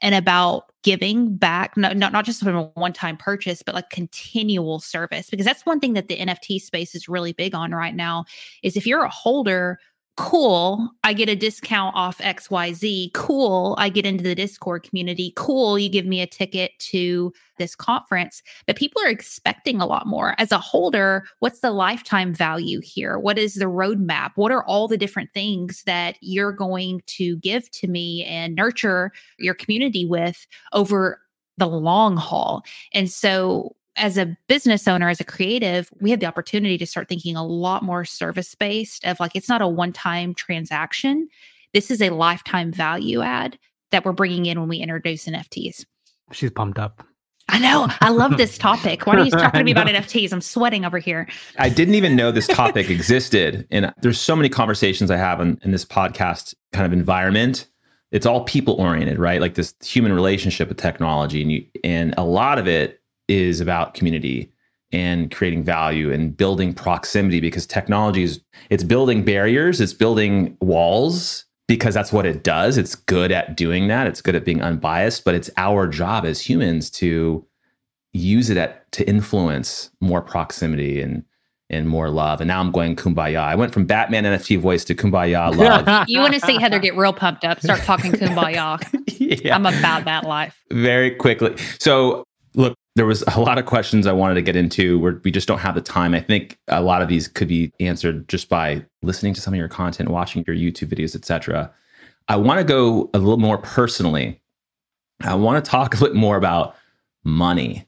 and about giving back, not, not, not just from a one time purchase, but like continual service. Because that's one thing that the NFT space is really big on right now is if you're a holder cool i get a discount off xyz cool i get into the discord community. Cool you give me a ticket to this conference. But people are expecting a lot more. As a holder what's the lifetime value here? What is the roadmap? What are all the different things that you're going to give to me and nurture your community with over the long haul? And so as a business owner, as a creative, we have the opportunity to start thinking a lot more service based of like, it's not a one time transaction. This is a lifetime value add that we're bringing in when we introduce NFTs. She's pumped up. I know. I love this topic. Why are you talking to me about NFTs? I'm sweating over here. I didn't even know this topic existed. And there's so many conversations I have in, in this podcast kind of environment. It's all people oriented, right? Like this human relationship with technology. And you and a lot of it is about community and creating value and building proximity because technology is it's building barriers, it's building walls because that's what it does. It's good at doing that. It's good at being unbiased, but it's our job as humans to use it at to influence more proximity and and more love. And now I'm going kumbaya. I went from Batman NFT voice to kumbaya love. you want to see Heather get real pumped up, start talking kumbaya. yeah. I'm about that life. Very quickly. So look, there was a lot of questions I wanted to get into where we just don't have the time. I think a lot of these could be answered just by listening to some of your content, watching your YouTube videos, etc. I want to go a little more personally. I want to talk a bit more about money.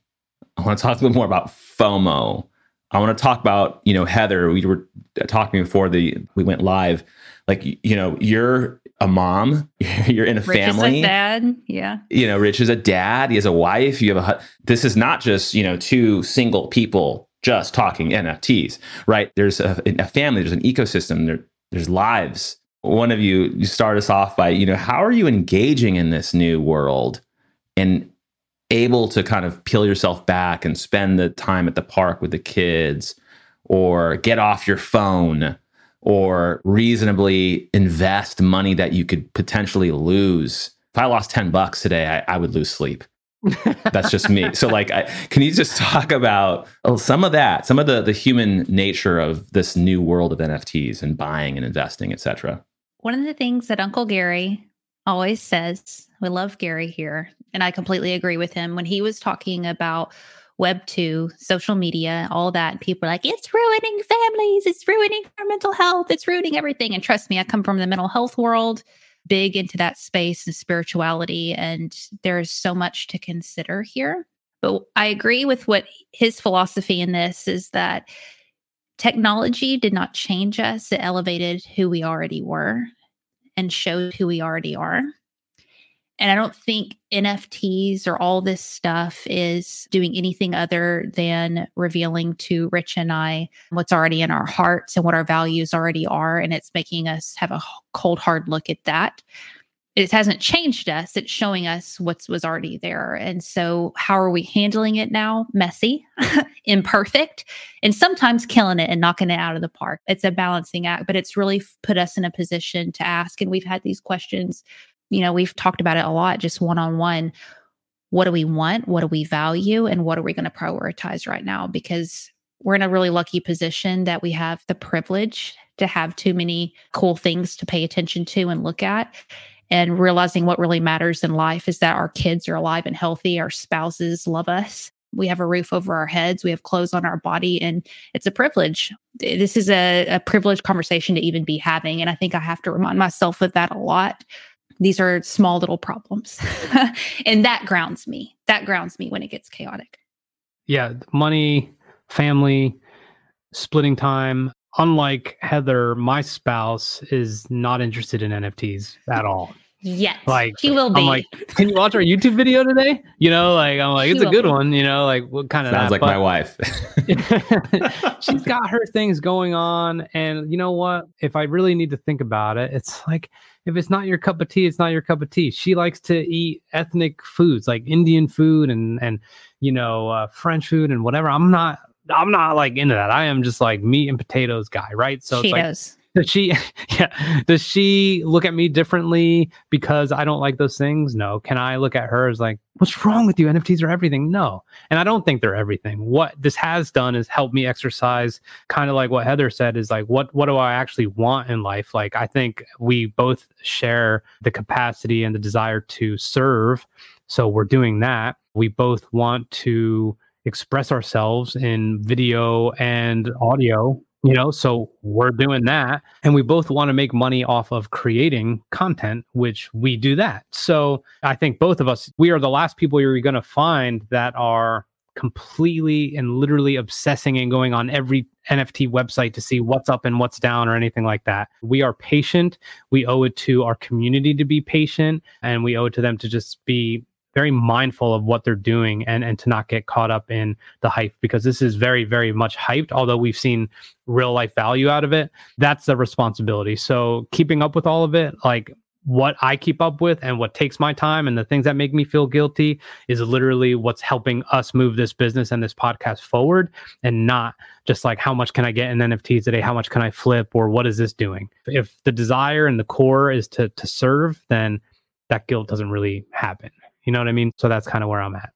I want to talk a little more about FOMO. I want to talk about, you know, Heather, we were talking before the we went live. Like, you know, you're a mom, you're in a Rich family. Is a dad, yeah. You know, Rich is a dad. He has a wife. You have a. This is not just you know two single people just talking NFTs, right? There's a, a family. There's an ecosystem. There, there's lives. One of you, you start us off by you know how are you engaging in this new world, and able to kind of peel yourself back and spend the time at the park with the kids, or get off your phone or reasonably invest money that you could potentially lose. If I lost 10 bucks today, I, I would lose sleep. That's just me. So, like, I, can you just talk about oh, some of that, some of the the human nature of this new world of NFTs and buying and investing, etc. One of the things that Uncle Gary always says, we love Gary here, and I completely agree with him when he was talking about Web 2, social media, all that. People are like, it's ruining families, it's ruining our mental health, it's ruining everything. And trust me, I come from the mental health world, big into that space and spirituality. And there's so much to consider here. But I agree with what his philosophy in this is that technology did not change us, it elevated who we already were and showed who we already are. And I don't think NFTs or all this stuff is doing anything other than revealing to Rich and I what's already in our hearts and what our values already are. And it's making us have a cold, hard look at that. It hasn't changed us, it's showing us what was already there. And so, how are we handling it now? Messy, imperfect, and sometimes killing it and knocking it out of the park. It's a balancing act, but it's really put us in a position to ask. And we've had these questions you know, we've talked about it a lot just one on one. What do we want? What do we value? And what are we going to prioritize right now? Because we're in a really lucky position that we have the privilege to have too many cool things to pay attention to and look at. And realizing what really matters in life is that our kids are alive and healthy, our spouses love us, we have a roof over our heads, we have clothes on our body, and it's a privilege. This is a, a privileged conversation to even be having. And I think I have to remind myself of that a lot. These are small little problems. and that grounds me. That grounds me when it gets chaotic. Yeah. Money, family, splitting time. Unlike Heather, my spouse is not interested in NFTs at all. Yes, like she will be. I'm like, can you watch our YouTube video today? You know, like I'm like, She it's a good be. one. You know, like what kind of Sounds like my wife. she's got her things going on, and you know what? If I really need to think about it, it's like if it's not your cup of tea, it's not your cup of tea. She likes to eat ethnic foods like Indian food and and you know uh, French food and whatever. I'm not. I'm not like into that. I am just like meat and potatoes guy, right? So it's like Cheetos. Does she yeah does she look at me differently because i don't like those things? No. Can i look at her as like what's wrong with you? Nfts are everything. No. And i don't think they're everything. What this has done is help me exercise kind of like what heather said is like what what do i actually want in life? Like i think we both share the capacity and the desire to serve so we're doing that. We both want to express ourselves in video and audio you know so we're doing that. And we both want to make money off of creating content which we do that. So i think both of us we are the last people you're going to find that are completely and literally obsessing and going on every nft website to see what's up and what's down or anything like that. We are patient. We owe it to our community to be patient and we owe it to them to just be very mindful of what they're doing and and to not get caught up in the hype because this is very very much hyped although we've seen real life value out of it. That's the responsibility. So keeping up with all of it like what i keep up with and what takes my time and the things that make me feel guilty is literally what's helping us move this business and this podcast forward and not just like how much can i get in nfts today? How much can i flip? Or what is this doing? If the desire and the core is to to serve then that guilt doesn't really happen you know what i mean so that's kind of where i'm at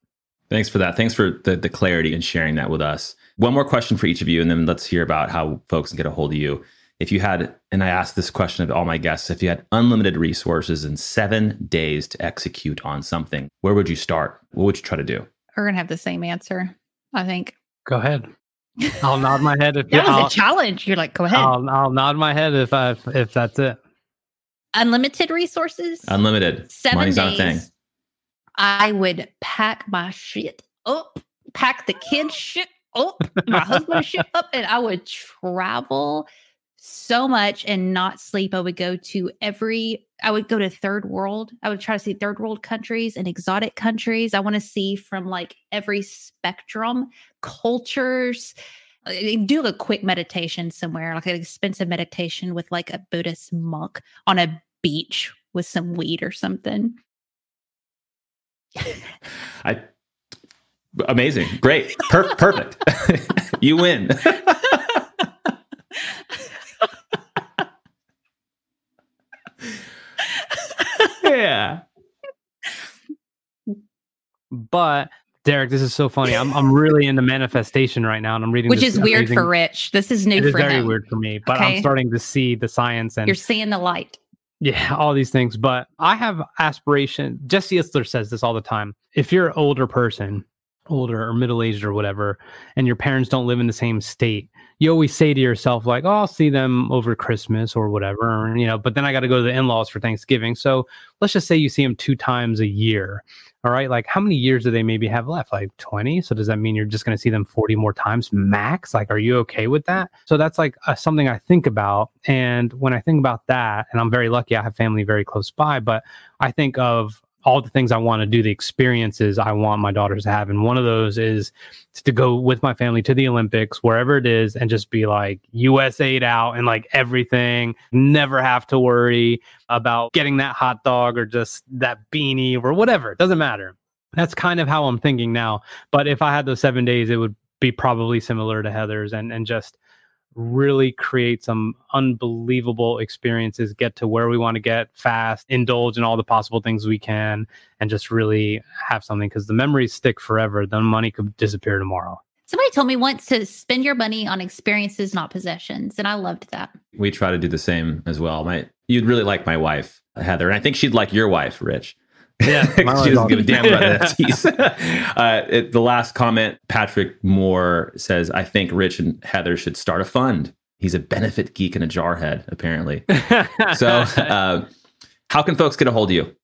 Thanks for that. Thanks for the, the clarity and sharing that with us. One more question for each of you, and then let's hear about how folks can get a hold of you. If you had, and I asked this question of all my guests, if you had unlimited resources and seven days to execute on something, where would you start? What would you try to do? We're gonna have the same answer. I think go ahead i'll nod my head if that was I'll, a challenge. You're like, go ahead. I'll, I'll nod my head if I if that's it Unlimited resources. Unlimited. seven Money's days. not a thing. I would pack my shit up, pack the kids' shit up, my husband's shit up, and I would travel so much and not sleep. I would go to every, I would go to third world. I would try to see third world countries and exotic countries. I want to see from like every spectrum, cultures. Do a quick meditation somewhere, like an expensive meditation with like a Buddhist monk on a beach with some weed or something. I amazing, great, per- perfect. you win. yeah. But Derek, this is so funny. I'm I'm really into manifestation right now, and I'm reading. which this is weird for Rich. This is new It is for very him. weird for me, but I'm starting to see the science and You're seeing the light. Yeah, all these things. But I have aspiration. Jesse Itzler says this all the time. If you're an older person, older or middle aged or whatever, and your parents don't live in the same state, you always say to yourself, like, oh, I'll see them over Christmas or whatever, you know, but then I got to go to the in laws for Thanksgiving. So let's just say you see them two times a year. All right. Like, how many years do they maybe have left? Like 20. So, does that mean you're just going to see them 40 more times max? Like, are you okay with that? So, that's like uh, something I think about. And when I think about that, and I'm very lucky, I have family very close by, but I think of all the things I want to do, the experiences I want my daughters to have. And one of those is to go with my family to the Olympics, wherever it is, and just be like USA out and like everything, never have to worry about getting that hot dog or just that beanie or whatever. It doesn't matter. That's kind of how I'm thinking now. But if I had those seven days, it would be probably similar to Heather's and, and just really create some unbelievable experiences, get to where we want to get fast, indulge in all the possible things we can, and just really have something because the memories stick forever. The money could disappear tomorrow. Somebody told me once to spend your money on experiences, not possessions. And I loved that. we try to do the same as well. My, you'd really like my wife, Heather, and I think she'd like your wife, Rich. Yeah, she doesn't give a damn about NFTs. uh, it, the last comment, Patrick Moore says, "I think Rich and Heather should start a fund." He's a benefit geek and a jarhead, apparently. so, uh, how can folks get a hold of you?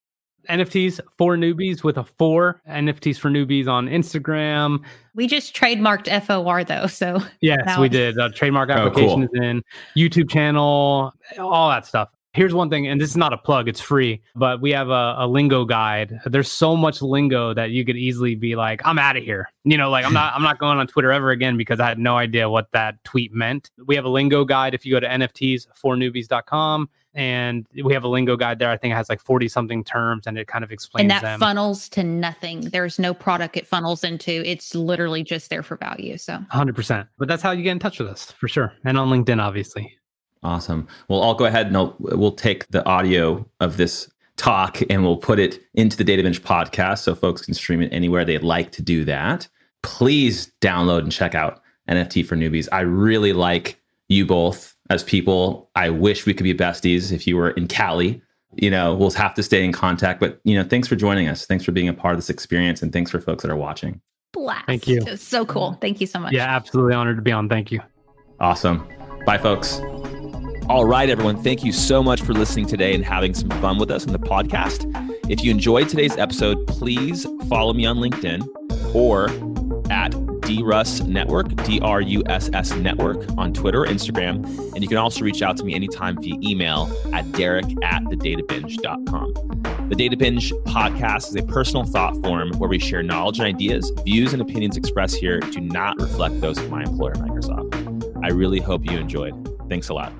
NFTs for newbies with a four. NFTs for newbies on Instagram. We just trademarked FOR though, so yes, we did. Uh, trademark application oh, cool. is in YouTube channel, all that stuff. Here's one thing, and this is not a plug; it's free. But we have a, a lingo guide. There's so much lingo that you could easily be like, "I'm out of here." You know, like I'm not, I'm not going on Twitter ever again because I had no idea what that tweet meant. We have a lingo guide. If you go to NFTs4newbies.com and we have a lingo guide there. I think it has like 40 something terms and it kind of explains And that them. funnels to nothing. There's no product it funnels into. It's literally just there for value. So 100%. But that's how you get in touch with us for sure. And on LinkedIn, obviously. Awesome. Well, I'll go ahead and I'll, we'll take the audio of this talk and we'll put it into the Data Binge podcast so folks can stream it anywhere they'd like to do that. Please download and check out NFT for Newbies. I really like you both as people. I wish we could be besties if you were in Cali. You know, we'll have to stay in contact. But, you know, thanks for joining us. Thanks for being a part of this experience. And thanks for folks that are watching. Blast. Thank you. It's so cool. Thank you so much. Yeah, absolutely honored to be on. Thank you. Awesome. Bye, folks. All right, everyone. Thank you so much for listening today and having some fun with us in the podcast. If you enjoyed today's episode, please follow me on LinkedIn or at DRUSS Network, D R U S S Network on Twitter or Instagram. And you can also reach out to me anytime via email at derek at thedatabinge.com. The Data Binge podcast is a personal thought form where we share knowledge and ideas. Views and opinions expressed here do not reflect those of my employer, Microsoft. I really hope you enjoyed. Thanks a lot.